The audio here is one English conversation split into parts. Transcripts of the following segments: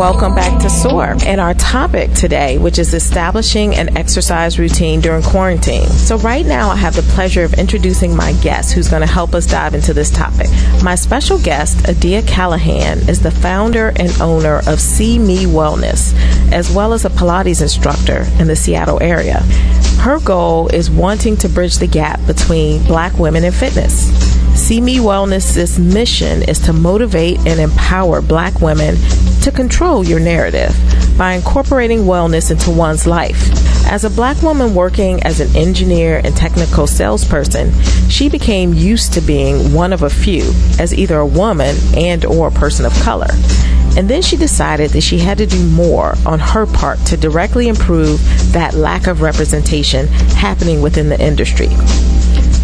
welcome back to SOAR and our topic today, which is establishing an exercise routine during quarantine. So right now I have the pleasure of introducing my guest who's going to help us dive into this topic. My special guest, Adia Callahan, is the founder and owner of See Me Wellness, as well as a Pilates instructor in the Seattle area. Her goal is wanting to bridge the gap between black women and fitness. See Me Wellness's mission is to motivate and empower black women to control your narrative by incorporating wellness into one's life. As a black woman working as an engineer and technical salesperson, she became used to being one of a few as either a woman and or a person of color. And then she decided that she had to do more on her part to directly improve that lack of representation happening within the industry.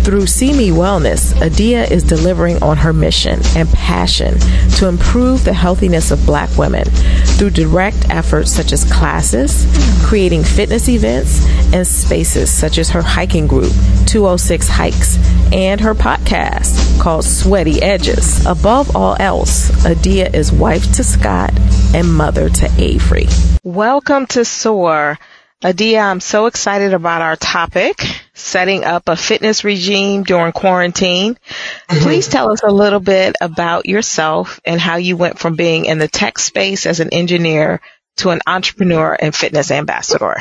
Through See Me Wellness, Adia is delivering on her mission and passion to improve the healthiness of black women through direct efforts such as classes, creating fitness events, and spaces such as her hiking group, 206 Hikes, and her podcast called Sweaty Edges. Above all else, Adia is wife to Scott and mother to Avery. Welcome to SOAR. Adia, I'm so excited about our topic, setting up a fitness regime during quarantine. Mm-hmm. Please tell us a little bit about yourself and how you went from being in the tech space as an engineer to an entrepreneur and fitness ambassador.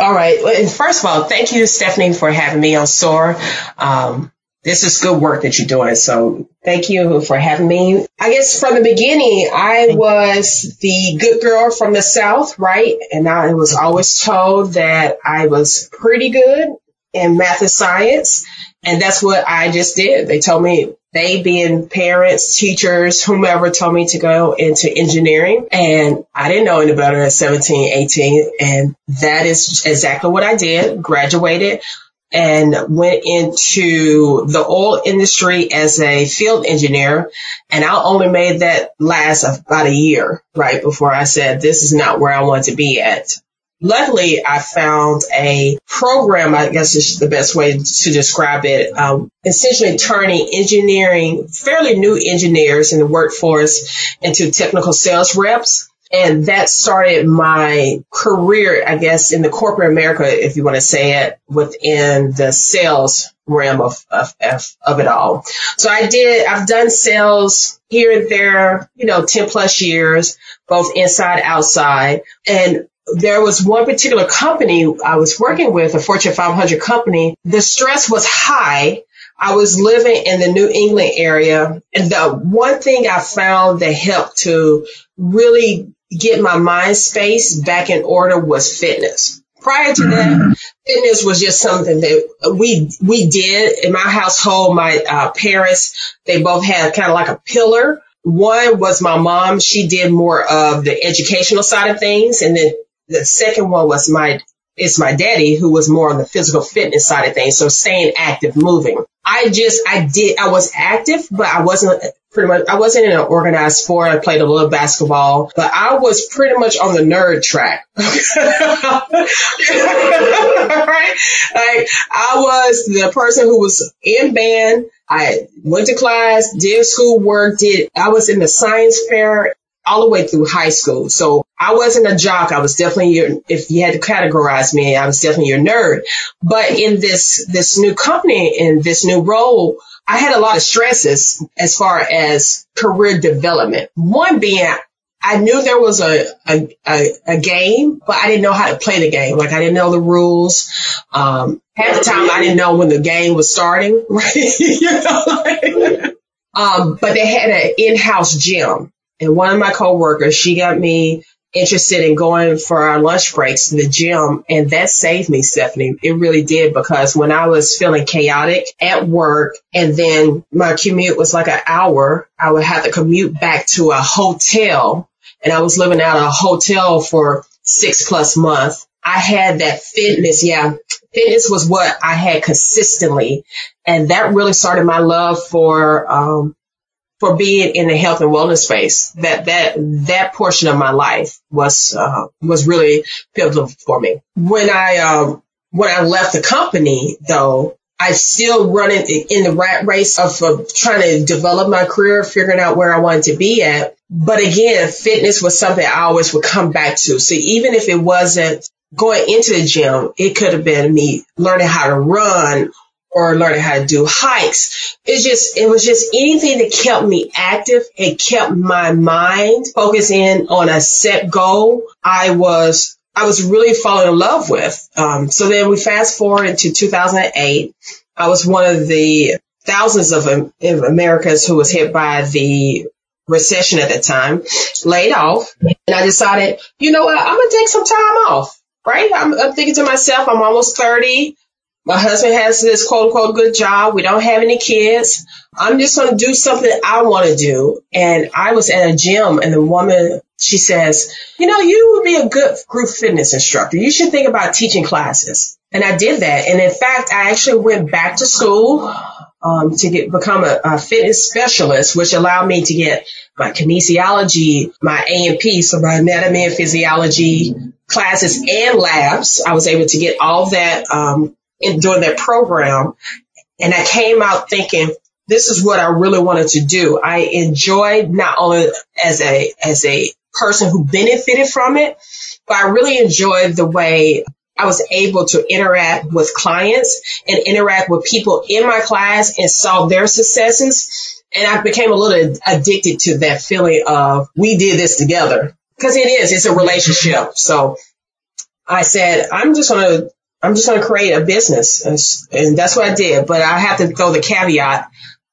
All right. Well, First of all, thank you, Stephanie, for having me on SOAR. Um, this is good work that you're doing. So thank you for having me. I guess from the beginning, I was the good girl from the South, right? And I was always told that I was pretty good in math and science. And that's what I just did. They told me they being parents, teachers, whomever told me to go into engineering and I didn't know any better at 17, 18. And that is exactly what I did. Graduated and went into the oil industry as a field engineer. And I only made that last about a year, right before I said, this is not where I want to be at. Luckily, I found a program, I guess is the best way to describe it, um, essentially turning engineering, fairly new engineers in the workforce into technical sales reps. And that started my career, I guess, in the corporate America, if you want to say it, within the sales realm of, of, of it all. So I did, I've done sales here and there, you know, 10 plus years, both inside, outside. And there was one particular company I was working with, a Fortune 500 company. The stress was high. I was living in the New England area. And the one thing I found that helped to really get my mind space back in order was fitness. Prior to that, mm-hmm. fitness was just something that we we did in my household. My uh, parents they both had kind of like a pillar. One was my mom; she did more of the educational side of things, and then the second one was my it's my daddy who was more on the physical fitness side of things. So staying active, moving. I just, I did, I was active, but I wasn't pretty much, I wasn't in an organized sport. I played a little basketball, but I was pretty much on the nerd track. right? Like I was the person who was in band. I went to class, did school work, did, I was in the science fair all the way through high school. So I wasn't a jock. I was definitely your, if you had to categorize me, I was definitely your nerd. But in this, this new company, and this new role, I had a lot of stresses as far as career development. One being I knew there was a, a, a, a, game, but I didn't know how to play the game. Like I didn't know the rules. Um, half the time I didn't know when the game was starting, right? you know, um, but they had an in-house gym and one of my coworkers, she got me interested in going for our lunch breaks to the gym. And that saved me, Stephanie. It really did because when I was feeling chaotic at work and then my commute was like an hour, I would have to commute back to a hotel and I was living out a hotel for six plus months. I had that fitness. Yeah. Fitness was what I had consistently. And that really started my love for, um, for being in the health and wellness space. That that that portion of my life was uh, was really pivotal for me. When I um, when I left the company, though, I still running in the rat race of uh, trying to develop my career, figuring out where I wanted to be at. But again, fitness was something I always would come back to. So even if it wasn't going into the gym, it could have been me learning how to run or learning how to do hikes. It's just, it was just anything that kept me active. It kept my mind focused in on a set goal. I was, I was really falling in love with. Um, so then we fast forward into 2008. I was one of the thousands of, of Americans who was hit by the recession at that time, laid off. And I decided, you know what? I'm going to take some time off, right? I'm, I'm thinking to myself, I'm almost 30. My husband has this quote unquote good job. We don't have any kids. I'm just going to do something I want to do. And I was at a gym and the woman, she says, you know, you would be a good group fitness instructor. You should think about teaching classes. And I did that. And in fact, I actually went back to school um, to get become a, a, fitness specialist, which allowed me to get my kinesiology, my A&P, so my anatomy and physiology classes and labs. I was able to get all that um, in doing that program. And I came out thinking, this is what I really wanted to do. I enjoyed not only as a, as a person who benefited from it, but I really enjoyed the way I was able to interact with clients and interact with people in my class and saw their successes. And I became a little addicted to that feeling of we did this together because it is, it's a relationship. So I said, I'm just going to I'm just going to create a business. And, and that's what I did. But I have to throw the caveat.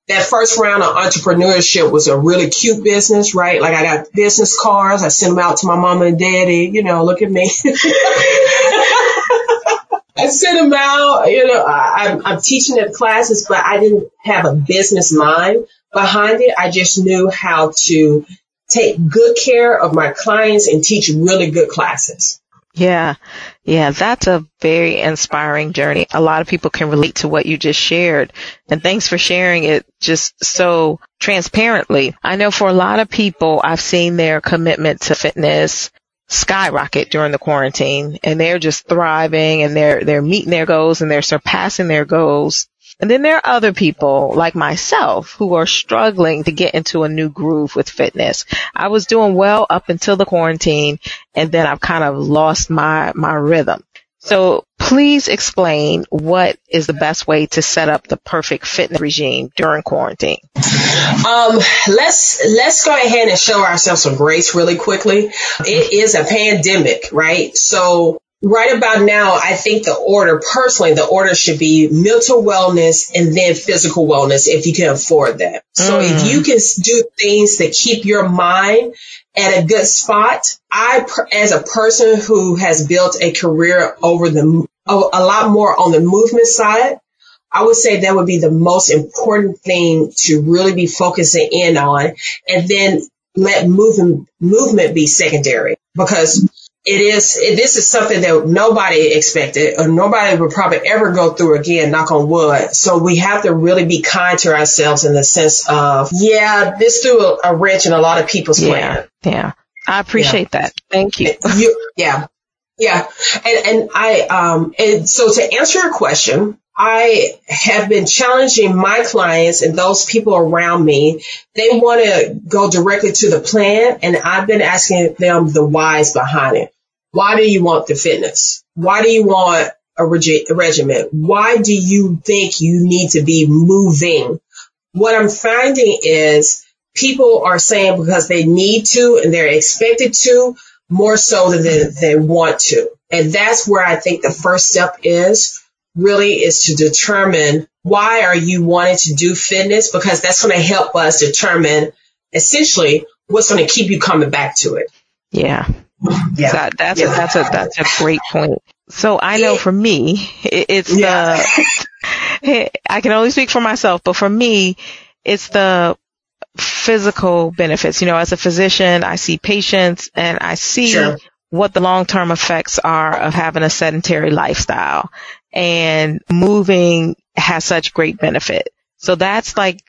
That first round of entrepreneurship was a really cute business, right? Like I got business cards. I sent them out to my mama and daddy. You know, look at me. I sent them out. You know, I, I'm, I'm teaching at classes, but I didn't have a business mind behind it. I just knew how to take good care of my clients and teach really good classes. Yeah. Yeah. That's a very inspiring journey. A lot of people can relate to what you just shared. And thanks for sharing it just so transparently. I know for a lot of people, I've seen their commitment to fitness skyrocket during the quarantine and they're just thriving and they're, they're meeting their goals and they're surpassing their goals and then there are other people like myself who are struggling to get into a new groove with fitness. I was doing well up until the quarantine and then I've kind of lost my, my rhythm. So please explain what is the best way to set up the perfect fitness regime during quarantine. Um, let's let's go ahead and show ourselves some grace really quickly. It is a pandemic, right? So Right about now, I think the order, personally, the order should be mental wellness and then physical wellness if you can afford that. So mm. if you can do things that keep your mind at a good spot, I, as a person who has built a career over the, a lot more on the movement side, I would say that would be the most important thing to really be focusing in on and then let movement, movement be secondary because it is this is something that nobody expected or nobody would probably ever go through again knock on wood so we have to really be kind to ourselves in the sense of yeah this threw a, a wrench in a lot of people's yeah, plan yeah i appreciate yeah. that thank you. you yeah yeah and and i um and so to answer your question I have been challenging my clients and those people around me. They want to go directly to the plan and I've been asking them the whys behind it. Why do you want the fitness? Why do you want a, regi- a regimen? Why do you think you need to be moving? What I'm finding is people are saying because they need to and they're expected to more so than they, they want to. And that's where I think the first step is really is to determine why are you wanting to do fitness because that's going to help us determine essentially what's going to keep you coming back to it. Yeah. Yeah. That, that's yeah. a, that's a, that's a great point. So I know for me, it, it's yeah. the, I can only speak for myself, but for me, it's the physical benefits. You know, as a physician, I see patients and I see sure. what the long-term effects are of having a sedentary lifestyle and moving has such great benefit. So that's like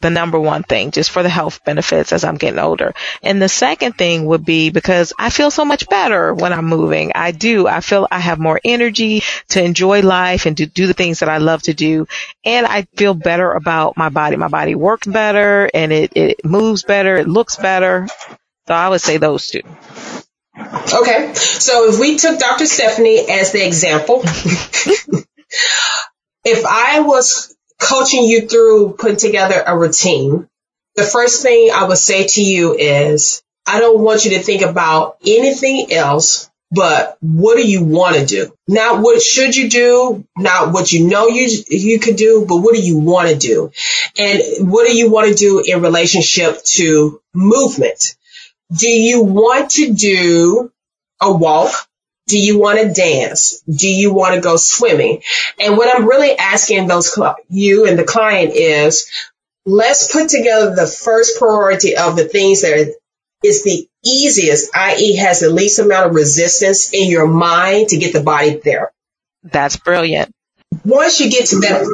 the number one thing just for the health benefits as I'm getting older. And the second thing would be because I feel so much better when I'm moving. I do. I feel I have more energy to enjoy life and to do the things that I love to do. And I feel better about my body. My body works better and it, it moves better. It looks better. So I would say those two. Okay. So if we took Dr. Stephanie as the example, if I was coaching you through putting together a routine, the first thing I would say to you is, I don't want you to think about anything else but what do you want to do? Not what should you do, not what you know you you could do, but what do you want to do? And what do you want to do in relationship to movement? Do you want to do a walk? Do you want to dance? Do you want to go swimming? And what I'm really asking those you and the client is, let's put together the first priority of the things that is the easiest, i.e. has the least amount of resistance in your mind to get the body there. That's brilliant. Once you get to that,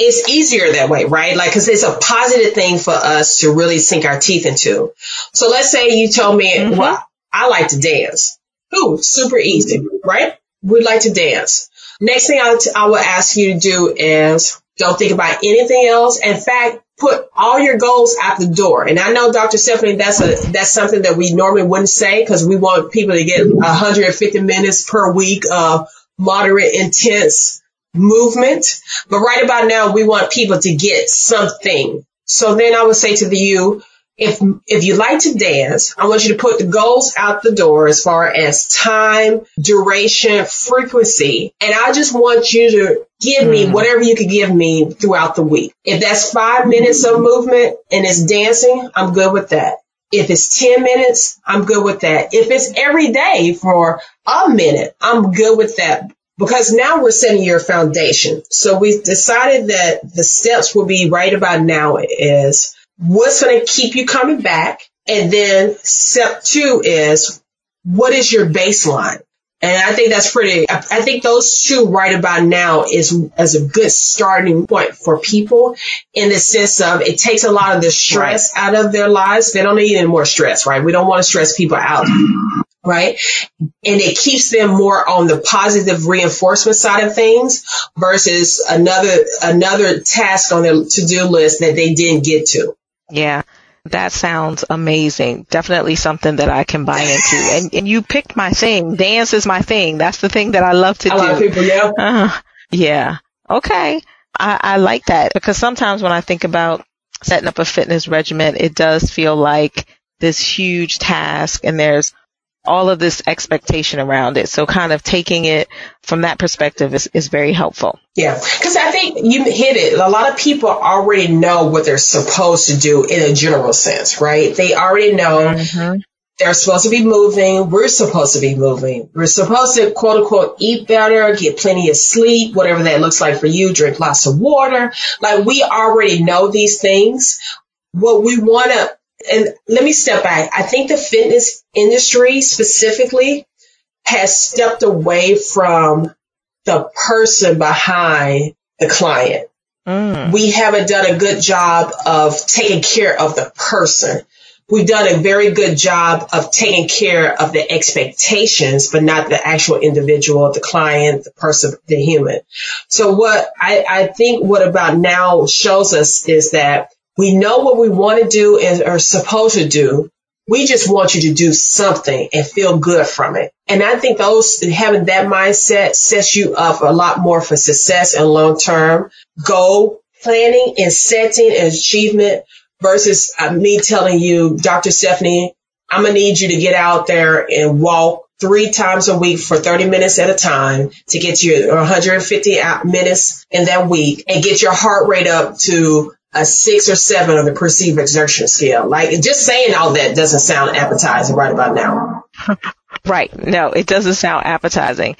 it's easier that way, right? Like, cause it's a positive thing for us to really sink our teeth into. So let's say you told me, mm-hmm. well, I like to dance. Ooh, super easy, right? We'd like to dance. Next thing I, t- I will ask you to do is don't think about anything else. In fact, put all your goals out the door. And I know, Dr. Stephanie, that's a that's something that we normally wouldn't say because we want people to get 150 minutes per week of moderate, intense movement. But right about now, we want people to get something. So then I would say to the you, if if you like to dance, I want you to put the goals out the door as far as time, duration, frequency, and I just want you to give me mm. whatever you could give me throughout the week. If that's five minutes of movement and it's dancing, I'm good with that. If it's 10 minutes, I'm good with that. If it's every day for a minute, I'm good with that because now we're setting your foundation. So we've decided that the steps will be right about now is what's going to keep you coming back? And then step two is what is your baseline? And I think that's pretty, I think those two right about now is, as a good starting point for people in the sense of it takes a lot of the stress right. out of their lives. They don't need any more stress, right? We don't want to stress people out. Right. And it keeps them more on the positive reinforcement side of things versus another, another task on their to-do list that they didn't get to. Yeah. That sounds amazing. Definitely something that I can buy into. And, and you picked my thing. Dance is my thing. That's the thing that I love to a do. A lot of people, yeah. Uh, yeah. Okay. I, I like that because sometimes when I think about setting up a fitness regimen, it does feel like this huge task and there's all of this expectation around it. So kind of taking it from that perspective is, is very helpful. Yeah. Cause I think you hit it. A lot of people already know what they're supposed to do in a general sense, right? They already know mm-hmm. they're supposed to be moving. We're supposed to be moving. We're supposed to quote unquote eat better, get plenty of sleep, whatever that looks like for you, drink lots of water. Like we already know these things. What we want to and let me step back. I think the fitness industry specifically has stepped away from the person behind the client. Mm. We haven't done a good job of taking care of the person. We've done a very good job of taking care of the expectations, but not the actual individual, the client, the person, the human. So what I, I think what about now shows us is that we know what we want to do and are supposed to do. We just want you to do something and feel good from it. And I think those having that mindset sets you up a lot more for success and long term goal planning and setting and achievement versus uh, me telling you, Dr. Stephanie, I'm going to need you to get out there and walk three times a week for 30 minutes at a time to get your 150 minutes in that week and get your heart rate up to a six or seven on the perceived exertion scale. Like just saying all that doesn't sound appetizing right about now. right. No, it doesn't sound appetizing.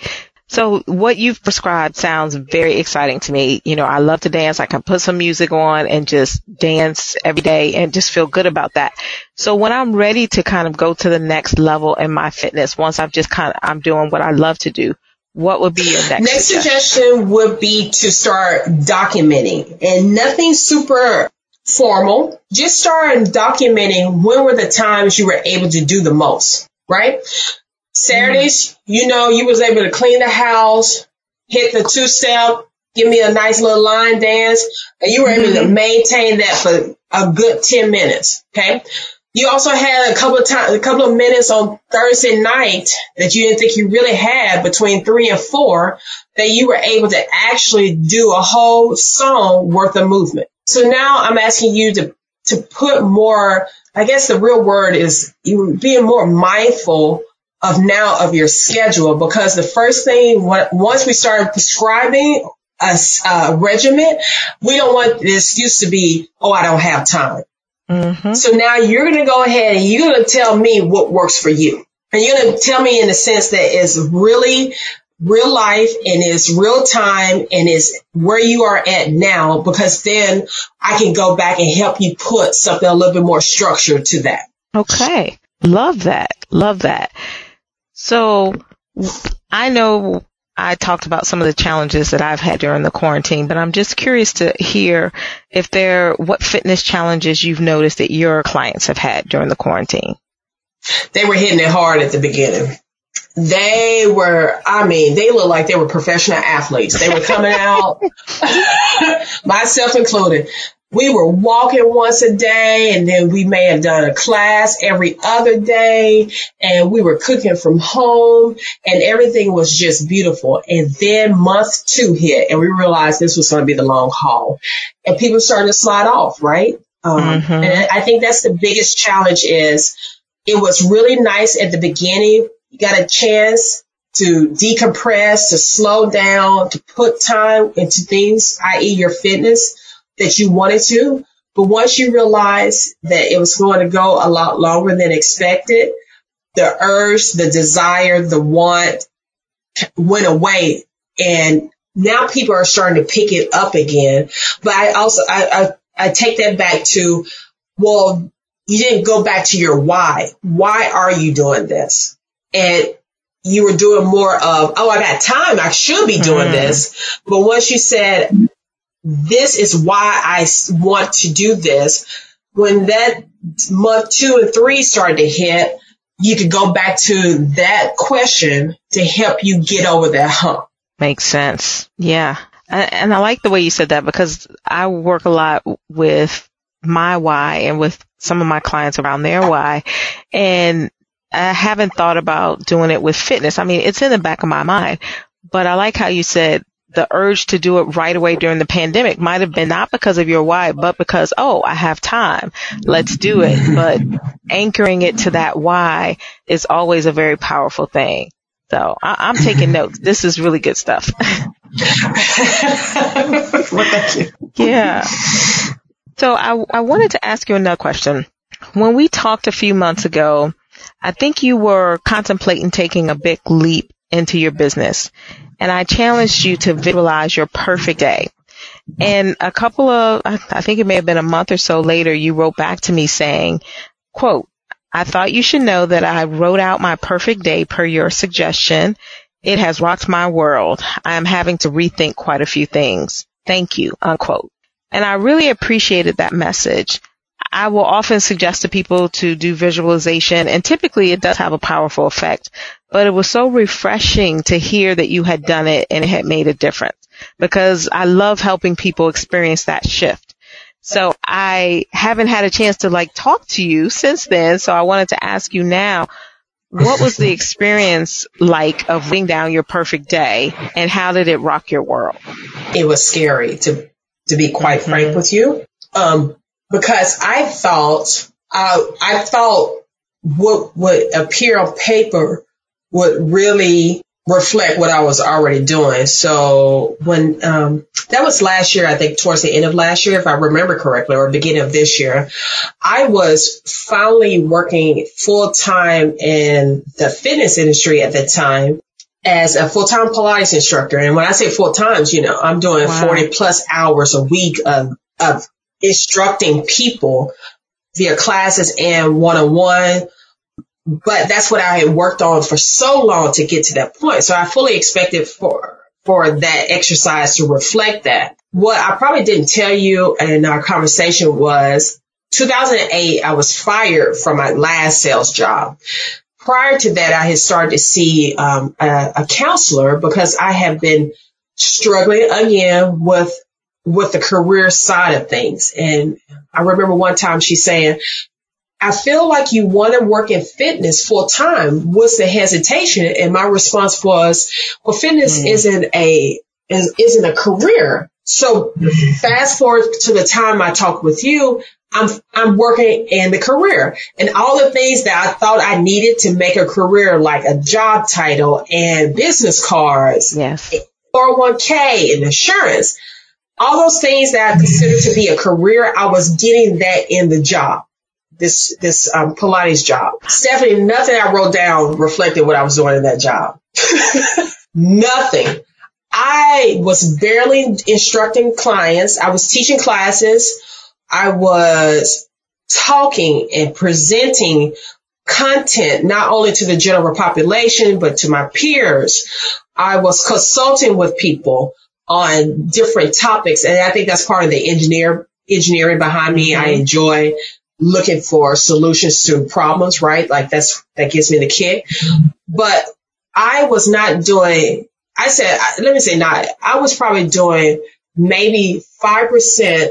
So what you've prescribed sounds very exciting to me. You know, I love to dance. I can put some music on and just dance every day and just feel good about that. So when I'm ready to kind of go to the next level in my fitness, once I've just kind of, I'm doing what I love to do, what would be your next, next suggestion? suggestion would be to start documenting and nothing super formal. Just start documenting when were the times you were able to do the most, right? Saturdays, mm-hmm. you know, you was able to clean the house, hit the two step, give me a nice little line dance, and you were able mm-hmm. to maintain that for a good 10 minutes. Okay. You also had a couple of times, a couple of minutes on Thursday night that you didn't think you really had between three and four that you were able to actually do a whole song worth of movement. So now I'm asking you to, to put more, I guess the real word is you being more mindful of now of your schedule because the first thing, once we started prescribing a, a regimen, we don't want the excuse to be, oh, I don't have time. Mm-hmm. So now you're going to go ahead and you're going to tell me what works for you. And you're going to tell me in a sense that is really real life and is real time and is where you are at now because then I can go back and help you put something a little bit more structure to that. Okay. Love that. Love that. So I know I talked about some of the challenges that I've had during the quarantine, but I'm just curious to hear if there, what fitness challenges you've noticed that your clients have had during the quarantine. They were hitting it hard at the beginning. They were, I mean, they looked like they were professional athletes. They were coming out, myself included we were walking once a day and then we may have done a class every other day and we were cooking from home and everything was just beautiful. And then month two hit and we realized this was going to be the long haul and people started to slide off, right? Um, mm-hmm. and I think that's the biggest challenge is it was really nice at the beginning. You got a chance to decompress, to slow down, to put time into things, i.e. your fitness that you wanted to. But once you realized that it was going to go a lot longer than expected, the urge, the desire, the want went away. And now people are starting to pick it up again. But I also, I, I, I take that back to, well, you didn't go back to your why. Why are you doing this? And you were doing more of, oh, I got time. I should be doing mm. this. But once you said, this is why I want to do this. When that month two and three started to hit, you could go back to that question to help you get over that hump. Makes sense. Yeah. And I like the way you said that because I work a lot with my why and with some of my clients around their why. And I haven't thought about doing it with fitness. I mean, it's in the back of my mind, but I like how you said the urge to do it right away during the pandemic might have been not because of your why, but because, oh, I have time. Let's do it. But anchoring it to that why is always a very powerful thing. So I, am taking notes. This is really good stuff. thank you. Yeah. So I, I wanted to ask you another question. When we talked a few months ago, I think you were contemplating taking a big leap into your business and I challenged you to visualize your perfect day. And a couple of, I think it may have been a month or so later, you wrote back to me saying, quote, I thought you should know that I wrote out my perfect day per your suggestion. It has rocked my world. I am having to rethink quite a few things. Thank you, unquote. And I really appreciated that message. I will often suggest to people to do visualization and typically it does have a powerful effect, but it was so refreshing to hear that you had done it and it had made a difference because I love helping people experience that shift. So I haven't had a chance to like talk to you since then. So I wanted to ask you now, what was the experience like of writing down your perfect day and how did it rock your world? It was scary to, to be quite mm-hmm. frank with you. Um, because I thought, uh, I thought what would appear on paper would really reflect what I was already doing. So when um, that was last year, I think towards the end of last year, if I remember correctly, or beginning of this year, I was finally working full time in the fitness industry at the time as a full time Pilates instructor. And when I say full times, you know, I'm doing wow. 40 plus hours a week of, of instructing people via classes and one on one. But that's what I had worked on for so long to get to that point. So I fully expected for, for that exercise to reflect that. What I probably didn't tell you in our conversation was 2008, I was fired from my last sales job. Prior to that, I had started to see um, a, a counselor because I have been struggling again with with the career side of things. And I remember one time she saying, I feel like you want to work in fitness full time. What's the hesitation? And my response was, well, fitness mm. isn't a, isn't a career. So fast forward to the time I talked with you, I'm, I'm working in the career and all the things that I thought I needed to make a career, like a job title and business cards, yes, 401k and insurance, all those things that I consider to be a career, I was getting that in the job. This, this, um, Pilates job. Stephanie, nothing I wrote down reflected what I was doing in that job. nothing. I was barely instructing clients. I was teaching classes. I was talking and presenting content not only to the general population, but to my peers. I was consulting with people on different topics. And I think that's part of the engineer, engineering behind me. I mm-hmm. enjoy looking for solutions to problems, right? Like that's, that gives me the kick. But I was not doing, I said, let me say not, I was probably doing maybe 5%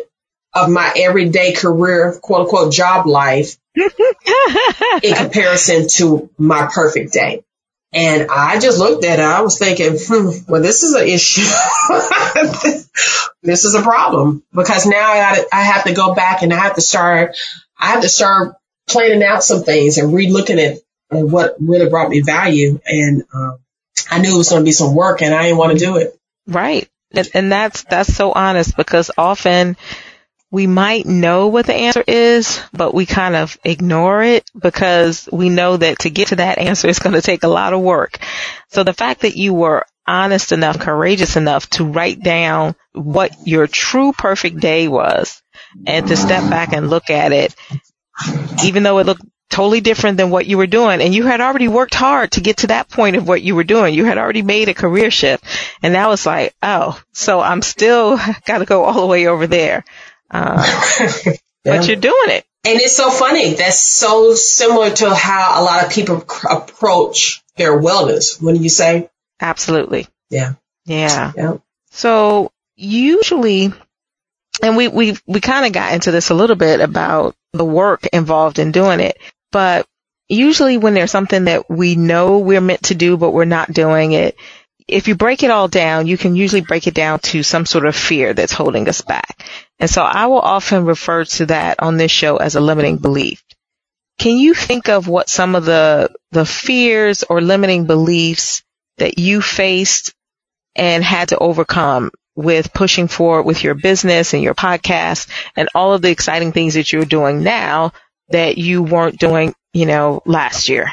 of my everyday career, quote unquote, job life in comparison to my perfect day. And I just looked at it. I was thinking, hmm, well, this is an issue. this is a problem because now I got I have to go back and I have to start, I have to start planning out some things and re-looking at, at what really brought me value. And, um, I knew it was going to be some work and I didn't want to do it. Right. And that's, that's so honest because often we might know what the answer is, but we kind of ignore it because we know that to get to that answer is going to take a lot of work. So the fact that you were honest enough, courageous enough to write down what your true perfect day was and to step back and look at it, even though it looked totally different than what you were doing. And you had already worked hard to get to that point of what you were doing. You had already made a career shift. And that was like, oh, so I'm still got to go all the way over there. Uh, yeah. But you're doing it. And it's so funny. That's so similar to how a lot of people approach their wellness. When you say? Absolutely. Yeah. Yeah. yeah. So usually, and we, we, we kind of got into this a little bit about the work involved in doing it, but usually when there's something that we know we're meant to do, but we're not doing it, if you break it all down, you can usually break it down to some sort of fear that's holding us back. And so I will often refer to that on this show as a limiting belief. Can you think of what some of the, the fears or limiting beliefs that you faced and had to overcome with pushing forward with your business and your podcast and all of the exciting things that you're doing now that you weren't doing, you know, last year?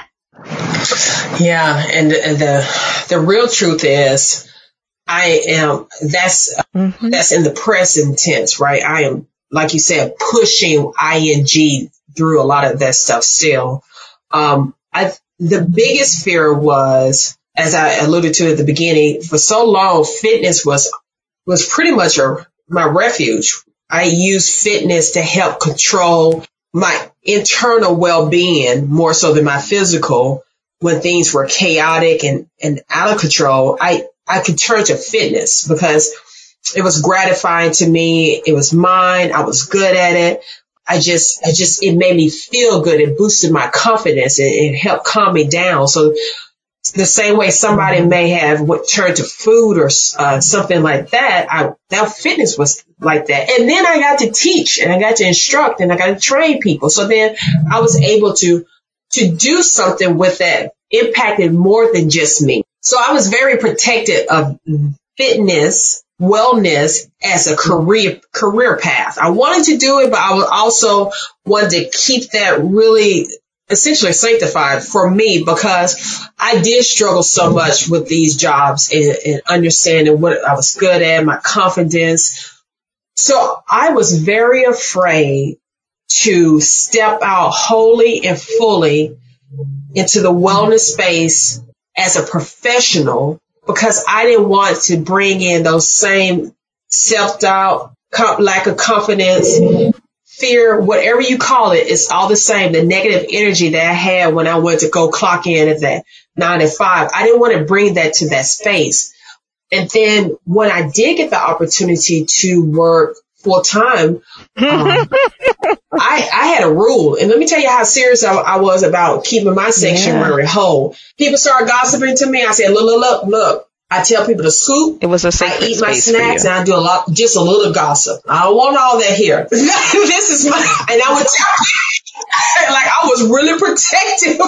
Yeah. And the, the real truth is I am, that's, mm-hmm. that's in the present tense, right? I am, like you said, pushing ing through a lot of that stuff still. Um, I, the biggest fear was, as I alluded to at the beginning, for so long, fitness was, was pretty much a, my refuge. I used fitness to help control my internal well-being more so than my physical when things were chaotic and, and out of control. I, I could turn to fitness because it was gratifying to me. It was mine. I was good at it. I just, I just, it made me feel good. It boosted my confidence. It, it helped calm me down. So the same way somebody may have turned to food or uh, something like that, I, that fitness was like that. And then I got to teach and I got to instruct and I got to train people. So then I was able to, to do something with that impacted more than just me. So I was very protected of fitness, wellness as a career, career path. I wanted to do it, but I also wanted to keep that really essentially sanctified for me because I did struggle so much with these jobs and, and understanding what I was good at, my confidence. So I was very afraid to step out wholly and fully into the wellness space as a professional because I didn't want to bring in those same self doubt, lack of confidence, fear, whatever you call it, it's all the same. The negative energy that I had when I went to go clock in at that nine to five, I didn't want to bring that to that space. And then when I did get the opportunity to work full time, um, I, I had a rule. And let me tell you how serious I, I was about keeping my sanctuary yeah. whole. People started gossiping to me. I said, look, look, look, look. I tell people to scoop. It was a I eat my snacks and I do a lot, just a little gossip. I don't want all that here. this is my, and I would tell, like I was really protective.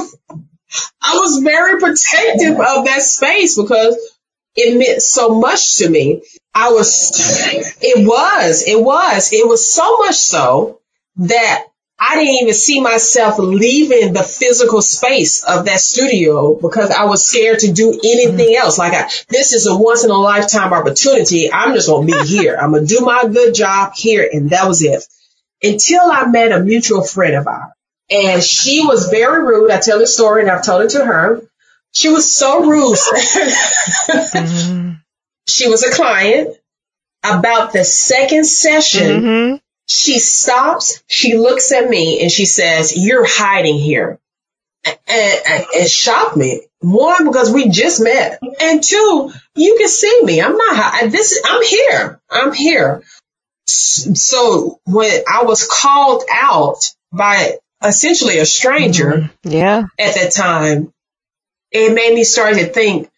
I was very protective of that space because it meant so much to me. I was, it was, it was, it was so much so that I didn't even see myself leaving the physical space of that studio because I was scared to do anything else. Like I, this is a once in a lifetime opportunity. I'm just going to be here. I'm going to do my good job here. And that was it until I met a mutual friend of ours and she was very rude. I tell the story and I've told it to her. She was so rude. mm-hmm. She was a client. About the second session, mm-hmm. she stops, she looks at me and she says, you're hiding here. And, and it shocked me. One, because we just met. And two, you can see me. I'm not, this, I'm here. I'm here. So when I was called out by essentially a stranger mm-hmm. yeah. at that time, it made me start to think,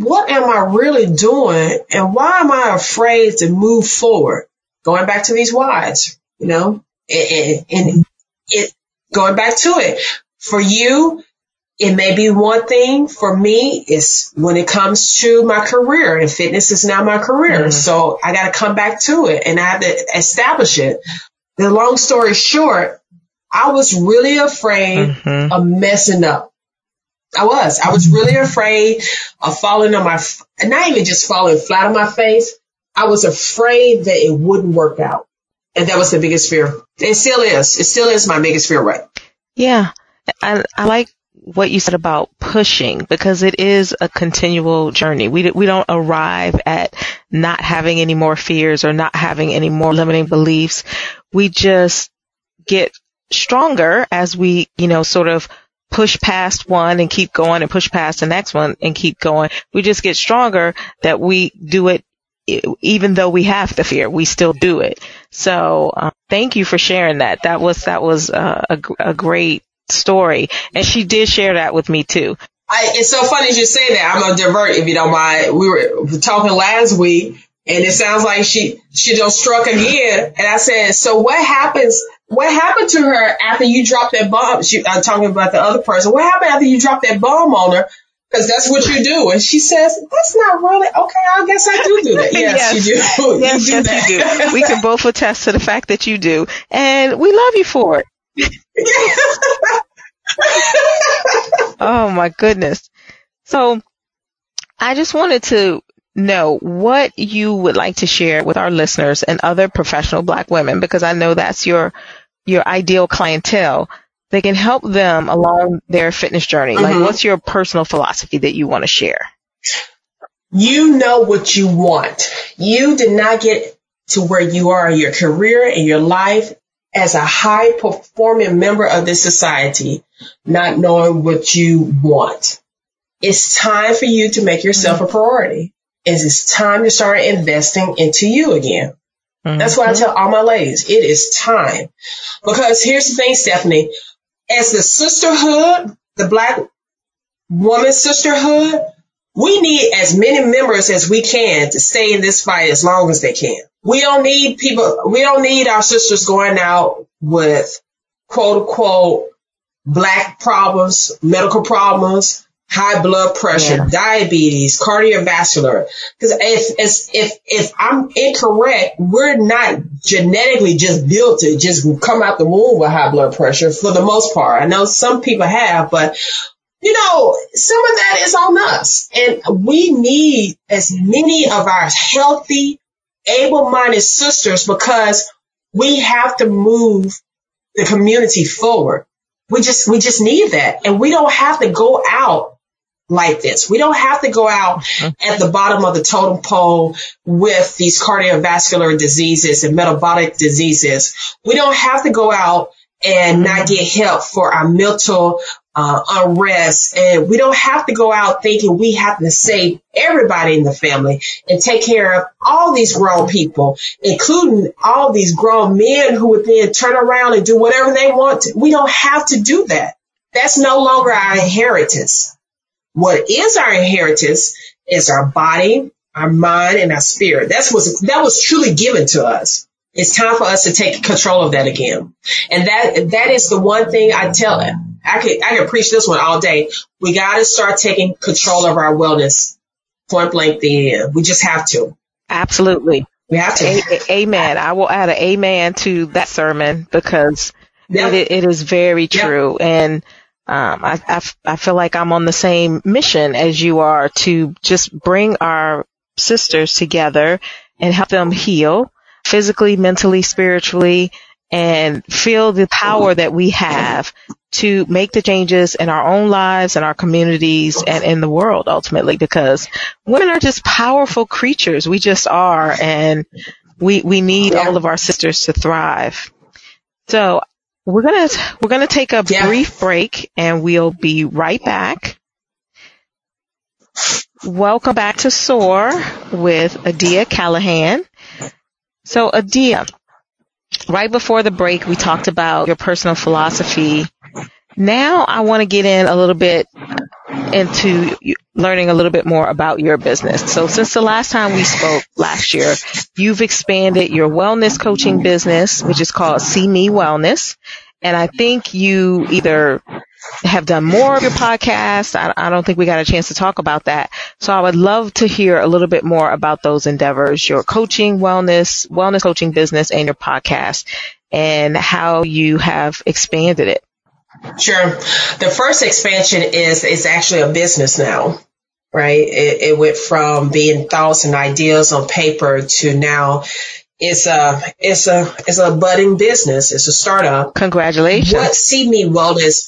what am I really doing and why am I afraid to move forward? Going back to these whys, you know, and, and it, going back to it for you, it may be one thing for me is when it comes to my career and fitness is now my career. Mm-hmm. So I got to come back to it and I have to establish it. The long story short, I was really afraid mm-hmm. of messing up. I was. I was really afraid of falling on my, not even just falling flat on my face. I was afraid that it wouldn't work out. And that was the biggest fear. It still is. It still is my biggest fear, right? Yeah. I, I like what you said about pushing because it is a continual journey. We, we don't arrive at not having any more fears or not having any more limiting beliefs. We just get stronger as we, you know, sort of push past one and keep going and push past the next one and keep going. We just get stronger that we do it even though we have the fear, we still do it. So um, thank you for sharing that. That was that was uh, a, a great story, and she did share that with me too. I, it's so funny you say that. I'm gonna divert if you don't mind. We were talking last week, and it sounds like she she just struck again. And I said, so what happens what happened to her after you dropped that bomb? She, I'm talking about the other person. What happened after you dropped that bomb on her? Because that's what you do. And she says, that's not really, okay, I guess I do do that. Yes, yes. you do. Yes, you do yes, you do. We can both attest to the fact that you do. And we love you for it. oh my goodness. So I just wanted to know what you would like to share with our listeners and other professional black women because I know that's your your ideal clientele they can help them along their fitness journey? Mm-hmm. Like, what's your personal philosophy that you want to share? You know what you want. You did not get to where you are in your career and your life as a high performing member of this society, not knowing what you want. It's time for you to make yourself mm-hmm. a priority. It's time to start investing into you again. Mm-hmm. That's why I tell all my ladies, it is time. Because here's the thing, Stephanie, as the sisterhood, the black woman sisterhood, we need as many members as we can to stay in this fight as long as they can. We don't need people, we don't need our sisters going out with quote unquote black problems, medical problems, high blood pressure, yeah. diabetes, cardiovascular. Because if, if, if, if I'm incorrect, we're not genetically just built to just come out the womb with high blood pressure for the most part. I know some people have, but you know, some of that is on us. And we need as many of our healthy, able-minded sisters because we have to move the community forward. We just, we just need that. And we don't have to go out like this. We don't have to go out at the bottom of the totem pole with these cardiovascular diseases and metabolic diseases. We don't have to go out and not get help for our mental uh, unrest. And we don't have to go out thinking we have to save everybody in the family and take care of all these grown people, including all these grown men who would then turn around and do whatever they want to. We don't have to do that. That's no longer our inheritance. What is our inheritance is our body, our mind, and our spirit. That's was that was truly given to us. It's time for us to take control of that again. And that that is the one thing I tell I could I could preach this one all day. We got to start taking control of our wellness. Point blank, the we just have to. Absolutely, we have to. A- amen. I will add an amen to that sermon because yep. it, it is very true, yep. and um, I, I, I feel like I'm on the same mission as you are to just bring our sisters together and help them heal physically, mentally, spiritually, and feel the power that we have to make the changes in our own lives and our communities and in the world ultimately because women are just powerful creatures. We just are and we, we need all of our sisters to thrive. So we're going to, we're to take a yeah. brief break and we'll be right back. Welcome back to SOAR with Adia Callahan. So Adia, right before the break, we talked about your personal philosophy. Now I want to get in a little bit into learning a little bit more about your business. So since the last time we spoke last year, you've expanded your wellness coaching business, which is called See Me Wellness. And I think you either have done more of your podcast. I, I, don't think we got a chance to talk about that. So I would love to hear a little bit more about those endeavors, your coaching, wellness, wellness coaching business and your podcast and how you have expanded it. Sure. The first expansion is, is actually a business now, right? It, it went from being thoughts and ideas on paper to now it's a it's a it's a budding business. It's a startup. Congratulations. What See Me Wellness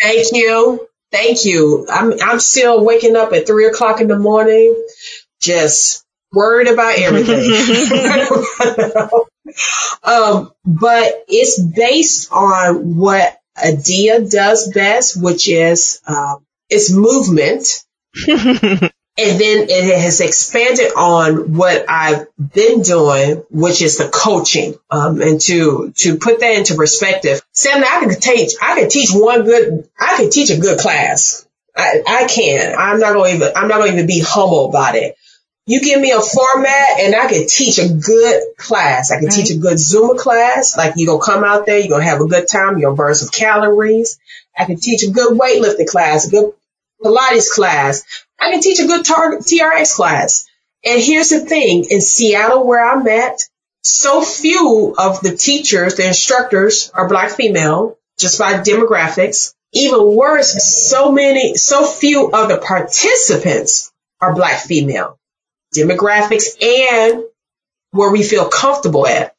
Thank you. Thank you. I'm, I'm still waking up at three o'clock in the morning, just worried about everything. um, but it's based on what Adia does best, which is, um, it's movement. And then it has expanded on what I've been doing, which is the coaching. Um, and to, to put that into perspective, Sam, I could teach, I could teach one good, I could teach a good class. I, I can. I'm not going to even, I'm not going to even be humble about it. You give me a format and I can teach a good class. I can right. teach a good Zumba class. Like you're going to come out there, you're going to have a good time, you're going to burn some calories. I can teach a good weightlifting class, a good Pilates class. I can teach a good TRX class. And here's the thing, in Seattle where I'm at, so few of the teachers, the instructors are black female, just by demographics. Even worse, so many, so few of the participants are black female. Demographics and where we feel comfortable at.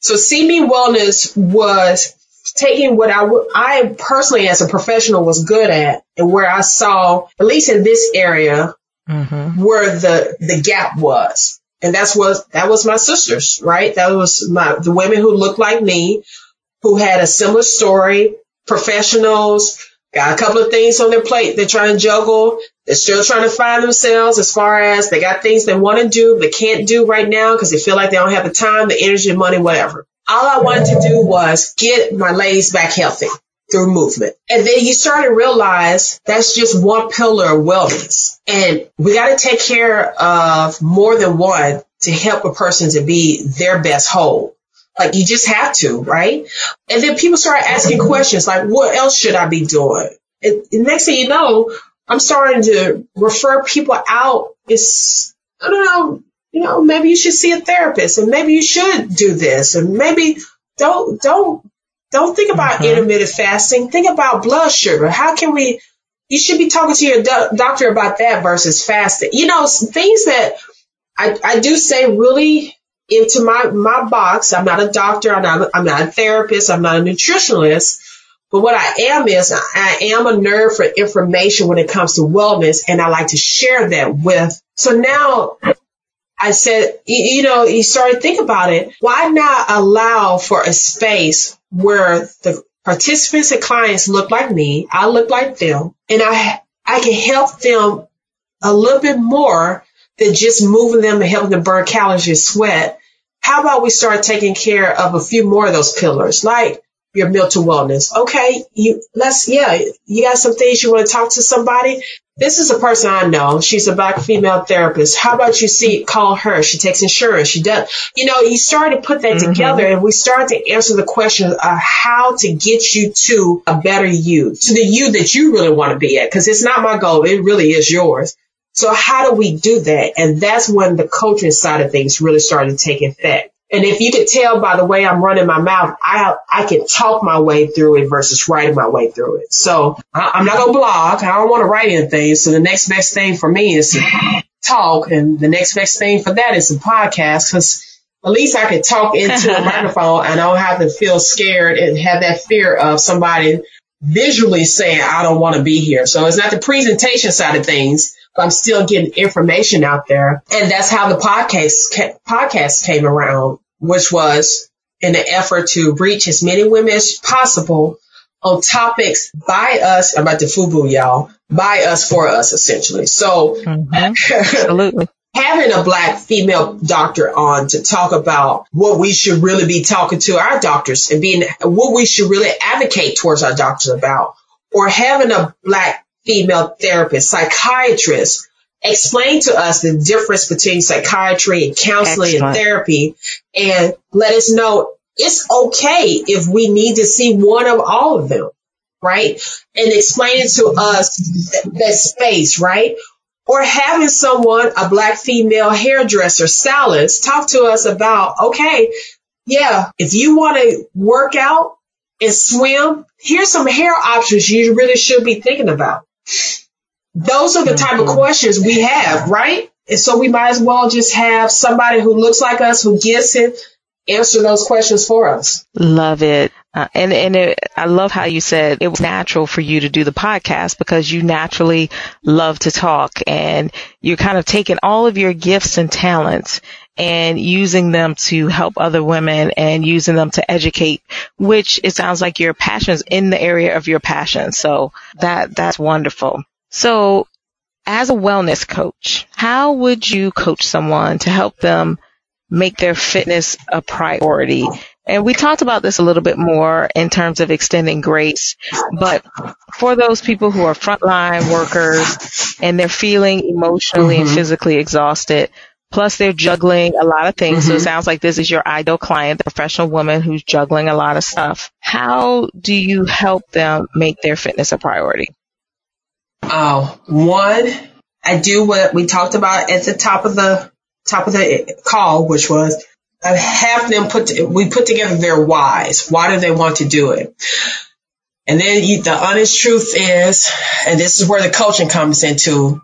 So See Me Wellness was taking what I, I personally as a professional was good at and where I saw, at least in this area, mm-hmm. where the, the gap was. And that's what, that was my sisters, right? That was my, the women who looked like me, who had a similar story, professionals, got a couple of things on their plate they're trying to juggle. They're still trying to find themselves as far as they got things they want to do, but can't do right now because they feel like they don't have the time, the energy, money, whatever all I wanted to do was get my legs back healthy through movement. And then you start to realize that's just one pillar of wellness. And we got to take care of more than one to help a person to be their best whole. Like you just have to, right? And then people start asking questions like, what else should I be doing? And, and next thing you know, I'm starting to refer people out. It's, I don't know, you know, maybe you should see a therapist and maybe you should do this and maybe don't, don't, don't think about mm-hmm. intermittent fasting. Think about blood sugar. How can we, you should be talking to your do- doctor about that versus fasting. You know, things that I, I do say really into my, my box. I'm not a doctor. I'm not, I'm not a therapist. I'm not a nutritionalist. But what I am is I am a nerd for information when it comes to wellness and I like to share that with. So now I said, you know, you started think about it. Why not allow for a space where the participants and clients look like me. I look like them and I, I can help them a little bit more than just moving them and helping them burn calories and sweat. How about we start taking care of a few more of those pillars, like your mental wellness. Okay, you let's yeah, you got some things you want to talk to somebody. This is a person I know. She's a black female therapist. How about you see call her? She takes insurance. She does. You know, you start to put that mm-hmm. together, and we start to answer the question of how to get you to a better you, to the you that you really want to be at. Because it's not my goal; it really is yours. So how do we do that? And that's when the coaching side of things really started to take effect. And if you could tell by the way I'm running my mouth, I I can talk my way through it versus writing my way through it. So I, am not gonna blog. I don't want to write anything. So the next best thing for me is to talk, and the next best thing for that is a podcast because at least I can talk into a microphone and I don't have to feel scared and have that fear of somebody visually saying I don't want to be here. So it's not the presentation side of things. I'm still getting information out there. And that's how the podcast, podcast came around, which was in an effort to reach as many women as possible on topics by us, about the FUBU y'all, by us for us essentially. So mm-hmm. absolutely. having a black female doctor on to talk about what we should really be talking to our doctors and being what we should really advocate towards our doctors about or having a black female therapist, psychiatrist, explain to us the difference between psychiatry and counseling Excellent. and therapy and let us know it's okay if we need to see one of all of them, right? And explain it to us that space, right? Or having someone, a black female hairdresser, stylist, talk to us about, okay, yeah, if you want to work out and swim, here's some hair options you really should be thinking about. Those are the type of questions we have, right? And so we might as well just have somebody who looks like us, who gets it, answer those questions for us. Love it. Uh, and and it, I love how you said it was natural for you to do the podcast because you naturally love to talk and you're kind of taking all of your gifts and talents and using them to help other women and using them to educate, which it sounds like your passions in the area of your passion. So that, that's wonderful. So as a wellness coach, how would you coach someone to help them make their fitness a priority? And we talked about this a little bit more in terms of extending grace, but for those people who are frontline workers and they're feeling emotionally mm-hmm. and physically exhausted, Plus they're juggling a lot of things. Mm-hmm. So it mm-hmm. sounds like this is your ideal client, the professional woman who's juggling a lot of stuff. How do you help them make their fitness a priority? Oh, one, I do what we talked about at the top of the top of the call, which was I have them put, we put together their whys. Why do they want to do it? And then you, the honest truth is, and this is where the coaching comes into,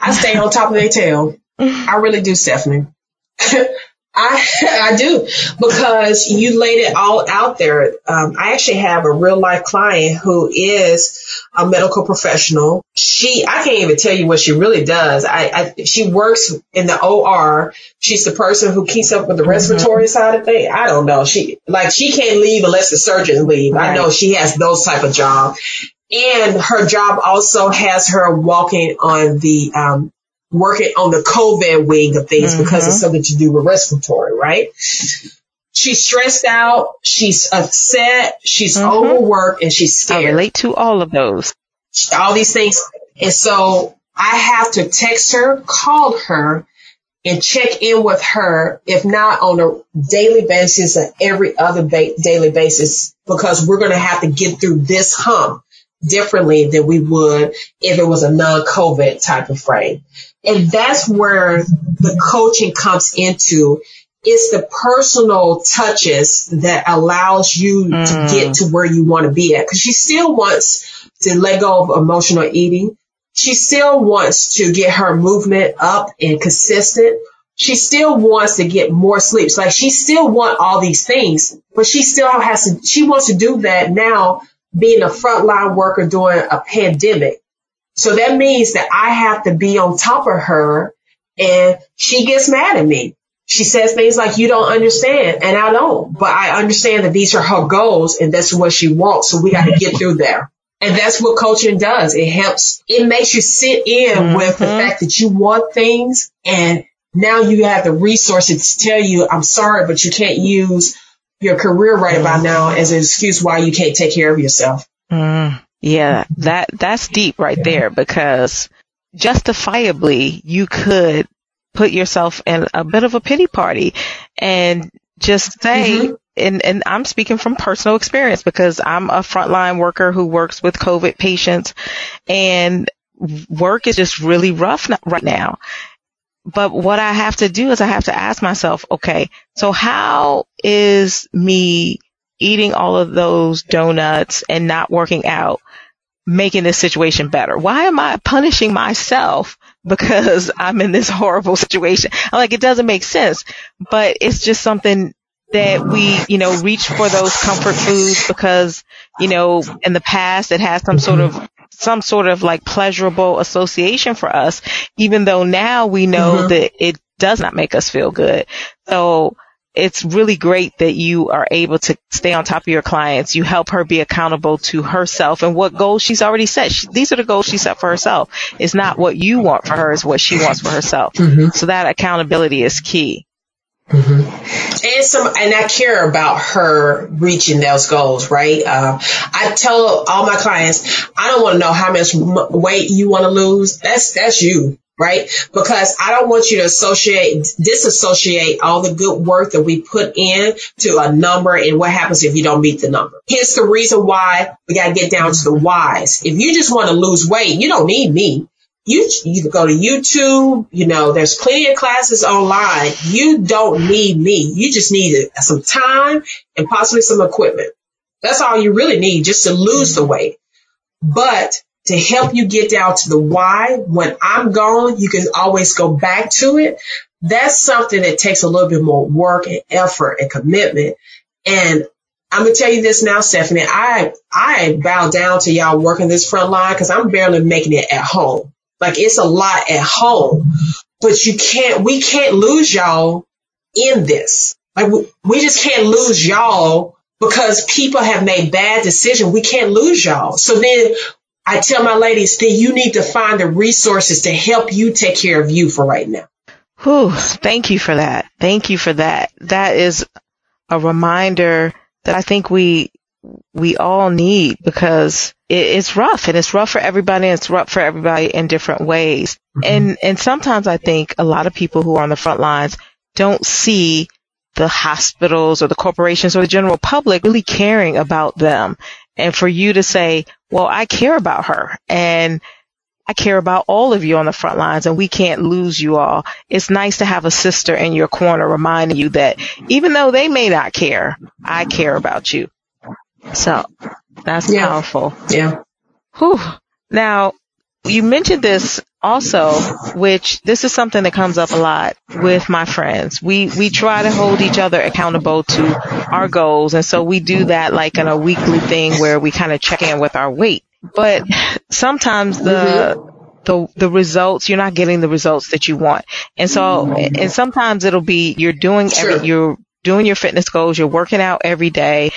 I stay on top of their tail. I really do, Stephanie. I I do because you laid it all out there. Um, I actually have a real life client who is a medical professional. She I can't even tell you what she really does. I, I she works in the OR. She's the person who keeps up with the mm-hmm. respiratory mm-hmm. side of things. I don't know. She like she can't leave unless the surgeon leave. Right. I know she has those type of job. And her job also has her walking on the um, working on the COVID wing of things mm-hmm. because it's something to do with respiratory, right? She's stressed out. She's upset. She's mm-hmm. overworked and she's scared. I relate to all of those. All these things. And so I have to text her, call her and check in with her, if not on a daily basis or every other ba- daily basis, because we're going to have to get through this hump differently than we would if it was a non-COVID type of frame. And that's where the coaching comes into. It's the personal touches that allows you mm. to get to where you want to be at. Cause she still wants to let go of emotional eating. She still wants to get her movement up and consistent. She still wants to get more sleep. So like she still want all these things, but she still has to, she wants to do that now being a frontline worker during a pandemic. So that means that I have to be on top of her and she gets mad at me. she says things like, you don't understand. And I don't, but I understand that these are her goals and that's what she wants. So we got to get through there. And that's what coaching does. It helps, it makes you sit in mm-hmm. with the fact that you want things and now you have the resources to tell you, I'm sorry, but you can't use your career right about now as an excuse why you can't take care of yourself. Mm, yeah, that, that's deep right there because justifiably you could put yourself in a bit of a pity party and just say, mm-hmm. and, and I'm speaking from personal experience because I'm a frontline worker who works with COVID patients and work is just really rough right now. But what I have to do is I have to ask myself, okay, so how is me eating all of those donuts and not working out making this situation better? Why am I punishing myself because I'm in this horrible situation? I'm like, it doesn't make sense, but it's just something that we, you know, reach for those comfort foods because, you know, in the past it has some sort of some sort of like pleasurable association for us, even though now we know mm-hmm. that it does not make us feel good. So it's really great that you are able to stay on top of your clients. You help her be accountable to herself and what goals she's already set. She, these are the goals she set for herself. It's not what you want for her, it's what she wants for herself. Mm-hmm. So that accountability is key. Mm-hmm. And some, and I care about her reaching those goals, right? Uh, I tell all my clients, I don't want to know how much weight you want to lose. That's, that's you right? Because I don't want you to associate, disassociate all the good work that we put in to a number and what happens if you don't meet the number. Here's the reason why we got to get down to the whys. If you just want to lose weight, you don't need me. You, you go to YouTube, you know, there's plenty of classes online. You don't need me. You just need some time and possibly some equipment. That's all you really need just to lose the weight. But to help you get down to the why. When I'm gone, you can always go back to it. That's something that takes a little bit more work and effort and commitment. And I'm gonna tell you this now, Stephanie. I I bow down to y'all working this front line because I'm barely making it at home. Like it's a lot at home, but you can't. We can't lose y'all in this. Like we, just can't lose y'all because people have made bad decisions. We can't lose y'all. So then I tell my ladies that you need to find the resources to help you take care of you for right now. Whew, thank you for that. Thank you for that. That is a reminder that I think we we all need because it's rough and it's rough for everybody and it's rough for everybody in different ways. Mm-hmm. And and sometimes I think a lot of people who are on the front lines don't see the hospitals or the corporations or the general public really caring about them. And for you to say, well, I care about her and I care about all of you on the front lines and we can't lose you all. It's nice to have a sister in your corner reminding you that even though they may not care, I care about you. So that's yeah. powerful. Yeah. Whew. Now, you mentioned this also, which this is something that comes up a lot with my friends. We, we try to hold each other accountable to our goals. And so we do that like in a weekly thing where we kind of check in with our weight. But sometimes the, mm-hmm. the the results you're not getting the results that you want and so and sometimes it'll be you're doing every, you're doing your fitness goals you're working out every day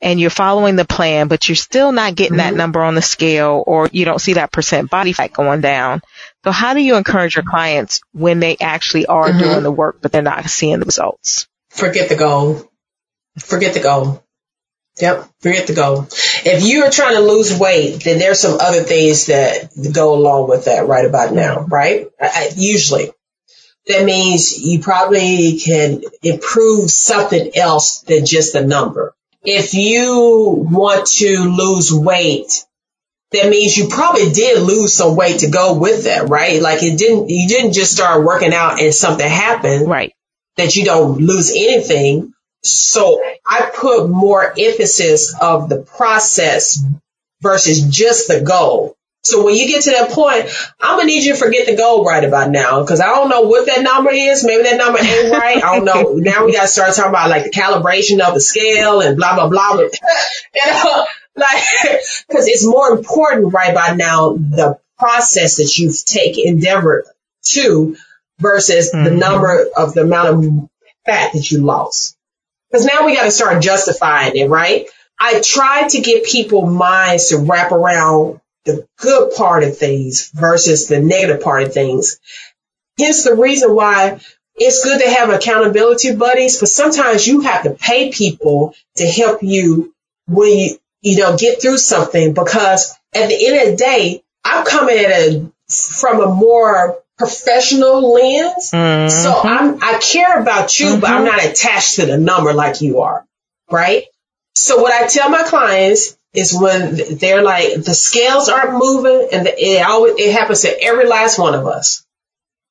and you're following the plan, but you're still not getting mm-hmm. that number on the scale or you don't see that percent body fat going down. So how do you encourage your clients when they actually are mm-hmm. doing the work, but they're not seeing the results? Forget the goal. Forget the goal. Yep. Forget the goal. If you are trying to lose weight, then there's some other things that go along with that right about now, right? I, usually. That means you probably can improve something else than just the number if you want to lose weight, that means you probably did lose some weight to go with that, right? Like it didn't, you didn't just start working out and something happened. Right. That you don't lose anything. So I put more emphasis of the process versus just the goal. So when you get to that point, I'm gonna need you to forget the goal right about now because I don't know what that number is. Maybe that number ain't right. I don't know. now we gotta start talking about like the calibration of the scale and blah blah blah. you know, like because it's more important right by now the process that you've taken endeavor to versus mm-hmm. the number of the amount of fat that you lost. Because now we got to start justifying it, right? I try to get people minds to wrap around the good part of things versus the negative part of things. Hence the reason why it's good to have accountability buddies, but sometimes you have to pay people to help you when you, you know, get through something because at the end of the day, I'm coming at it from a more professional lens. Mm-hmm. So I'm, I care about you, mm-hmm. but I'm mm-hmm. not attached to the number like you are. Right. So what I tell my clients is when they're like, the scales aren't moving and the, it always, it happens to every last one of us.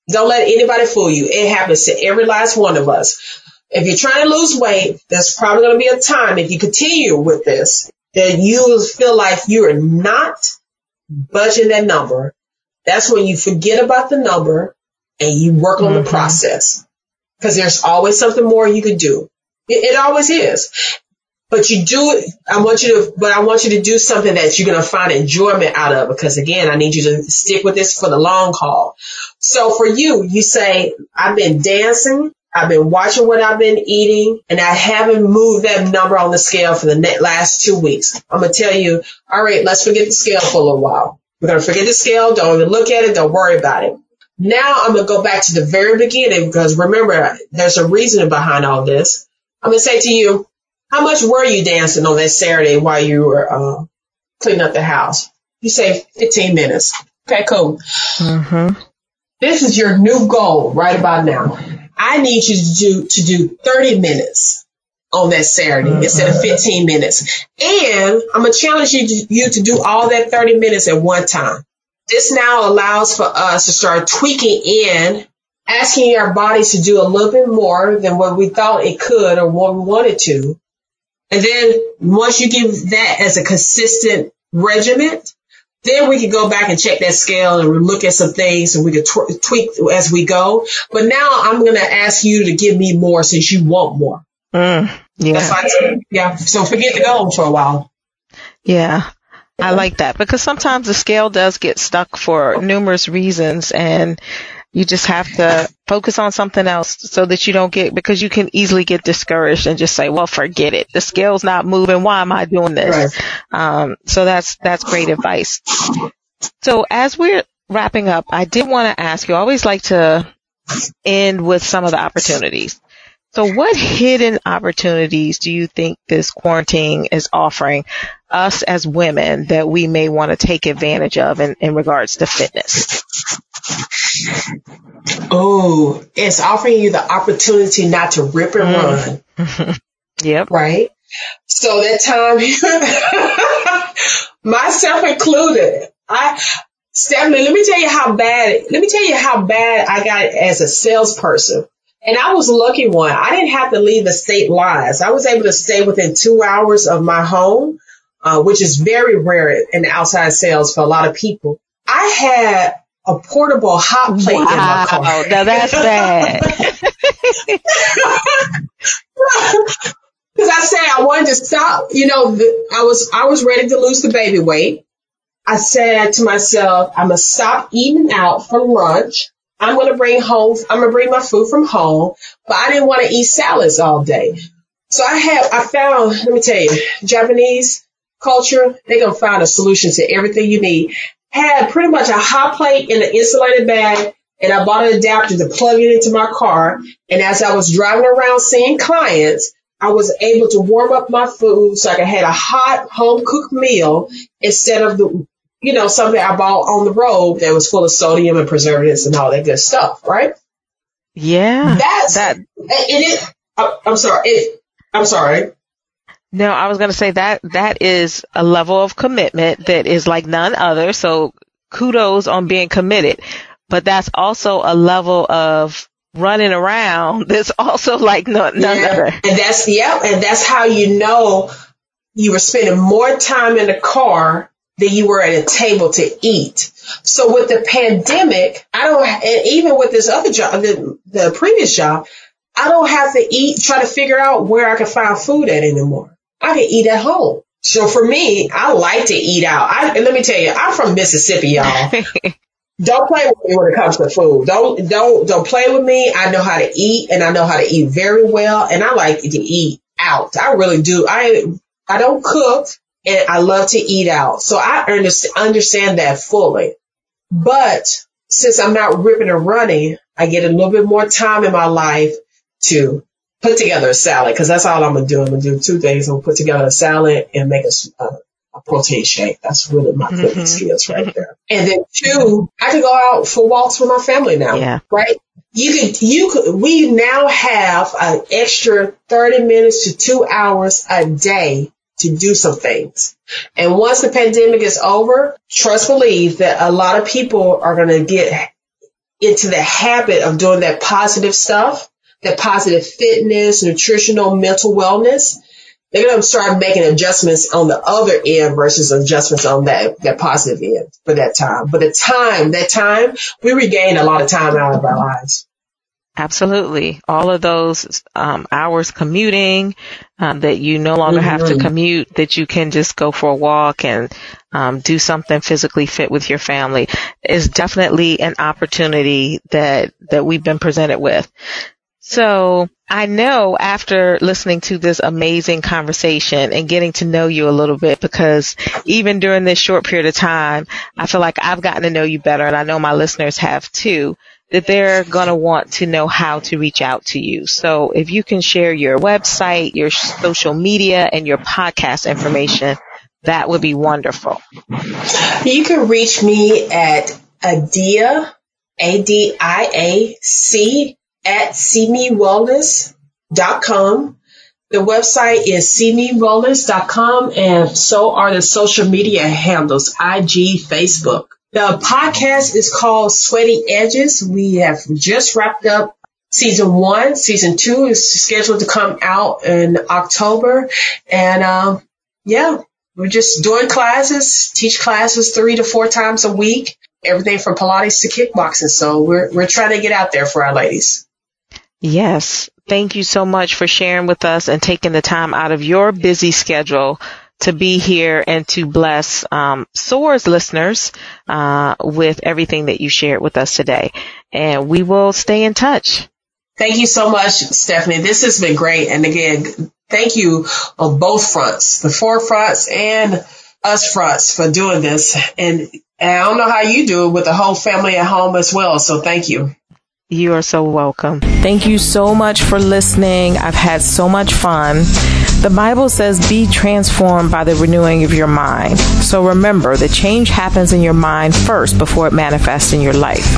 Don't let anybody fool you. It happens to every last one of us. If you're trying to lose weight, there's probably going to be a time if you continue with this that you feel like you are not budging that number. That's when you forget about the number and you work on mm-hmm. the process because there's always something more you can do. It, it always is. But you do it. I want you to, but I want you to do something that you're going to find enjoyment out of because again, I need you to stick with this for the long haul. So for you, you say, I've been dancing. I've been watching what I've been eating and I haven't moved that number on the scale for the last two weeks. I'm going to tell you, all right, let's forget the scale for a little while. We're going to forget the scale. Don't even look at it. Don't worry about it. Now I'm going to go back to the very beginning because remember, there's a reason behind all this. I'm going to say to you, how much were you dancing on that Saturday while you were uh, cleaning up the house? You say 15 minutes. Okay, cool. Mm-hmm. This is your new goal right about now. I need you to do to do 30 minutes on that Saturday mm-hmm. instead of 15 minutes. And I'm gonna challenge you to, you to do all that 30 minutes at one time. This now allows for us to start tweaking in, asking our bodies to do a little bit more than what we thought it could or what we wanted to. And then once you give that as a consistent regiment, then we can go back and check that scale and look at some things and we can tw- tweak as we go. But now I'm going to ask you to give me more since you want more. Mm, yeah. yeah. So forget the goal for a while. Yeah. I like that because sometimes the scale does get stuck for numerous reasons and you just have to focus on something else so that you don't get, because you can easily get discouraged and just say, well, forget it. The scale's not moving. Why am I doing this? Right. Um, so that's, that's great advice. So as we're wrapping up, I did want to ask you, I always like to end with some of the opportunities. So what hidden opportunities do you think this quarantine is offering us as women that we may want to take advantage of in, in regards to fitness? Oh, it's offering you the opportunity not to rip and mm. run. yep. Right? So that time, myself included, I, Stephanie, let me tell you how bad, let me tell you how bad I got as a salesperson. And I was a lucky one. I didn't have to leave the state lines. I was able to stay within two hours of my home, uh, which is very rare in outside sales for a lot of people. I had a portable hot plate wow. in my car. Now that's bad. Because I said I wanted to stop. You know, the, I was I was ready to lose the baby weight. I said to myself, I'm gonna stop eating out for lunch. I'm gonna bring home. I'm gonna bring my food from home. But I didn't want to eat salads all day. So I have I found. Let me tell you, Japanese culture. They're gonna find a solution to everything you need had pretty much a hot plate in an insulated bag and I bought an adapter to plug it into my car. And as I was driving around seeing clients, I was able to warm up my food so I could have a hot home cooked meal instead of the, you know, something I bought on the road that was full of sodium and preservatives and all that good stuff, right? Yeah. That's that. And it, I'm sorry. It, I'm sorry. No, I was going to say that that is a level of commitment that is like none other. So kudos on being committed, but that's also a level of running around that's also like none, none yeah. other. And that's, yeah, and that's how you know you were spending more time in the car than you were at a table to eat. So with the pandemic, I don't, and even with this other job, the, the previous job, I don't have to eat, try to figure out where I can find food at anymore. I can eat at home. So for me, I like to eat out. I, and let me tell you, I'm from Mississippi, y'all. don't play with me when it comes to food. Don't don't don't play with me. I know how to eat and I know how to eat very well and I like to eat out. I really do. I I don't cook and I love to eat out. So I understand that fully. But since I'm not ripping and running, I get a little bit more time in my life to put together a salad because that's all I'm gonna do. I'm gonna do two things. I'm gonna put together a salad and make a, a, a protein shake. That's really my cooking mm-hmm. skills right there. And then two, I can go out for walks with my family now. Yeah. Right. You could, you could, we now have an extra 30 minutes to two hours a day to do some things. And once the pandemic is over, trust believe that a lot of people are going to get into the habit of doing that positive stuff, that positive fitness, nutritional, mental wellness. They're going to start making adjustments on the other end versus adjustments on that, that positive end for that time. But the time, that time, we regain a lot of time out of our lives. Absolutely. All of those um, hours commuting um, that you no longer mm-hmm. have to mm-hmm. commute, that you can just go for a walk and um, do something physically fit with your family is definitely an opportunity that that we've been presented with. So I know after listening to this amazing conversation and getting to know you a little bit, because even during this short period of time, I feel like I've gotten to know you better, and I know my listeners have too that they're going to want to know how to reach out to you. So if you can share your website, your social media, and your podcast information, that would be wonderful. You can reach me at Adia, A-D-I-A-C at seemewellness.com. The website is seemewellness.com and so are the social media handles, IG, Facebook. The podcast is called Sweaty Edges. We have just wrapped up season one. Season two is scheduled to come out in October. And, uh, yeah, we're just doing classes, teach classes three to four times a week, everything from Pilates to kickboxing. So we're, we're trying to get out there for our ladies. Yes. Thank you so much for sharing with us and taking the time out of your busy schedule to be here and to bless um, SOAR's listeners uh, with everything that you shared with us today. And we will stay in touch. Thank you so much, Stephanie. This has been great. And again, thank you on both fronts, the forefronts and us fronts for doing this. And, and I don't know how you do it with the whole family at home as well. So thank you. You are so welcome. Thank you so much for listening. I've had so much fun. The Bible says, be transformed by the renewing of your mind. So remember, the change happens in your mind first before it manifests in your life.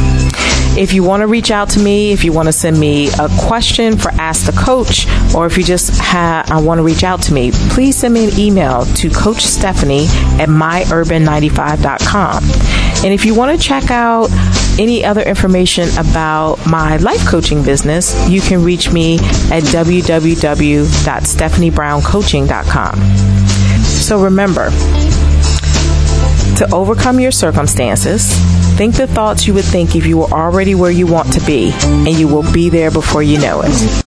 If you want to reach out to me, if you want to send me a question for Ask the Coach, or if you just have, I want to reach out to me, please send me an email to Coach Stephanie at myurban95.com. And if you want to check out any other information about my life coaching business, you can reach me at www.stephaniebrowncoaching.com. So remember, to overcome your circumstances, think the thoughts you would think if you were already where you want to be, and you will be there before you know it.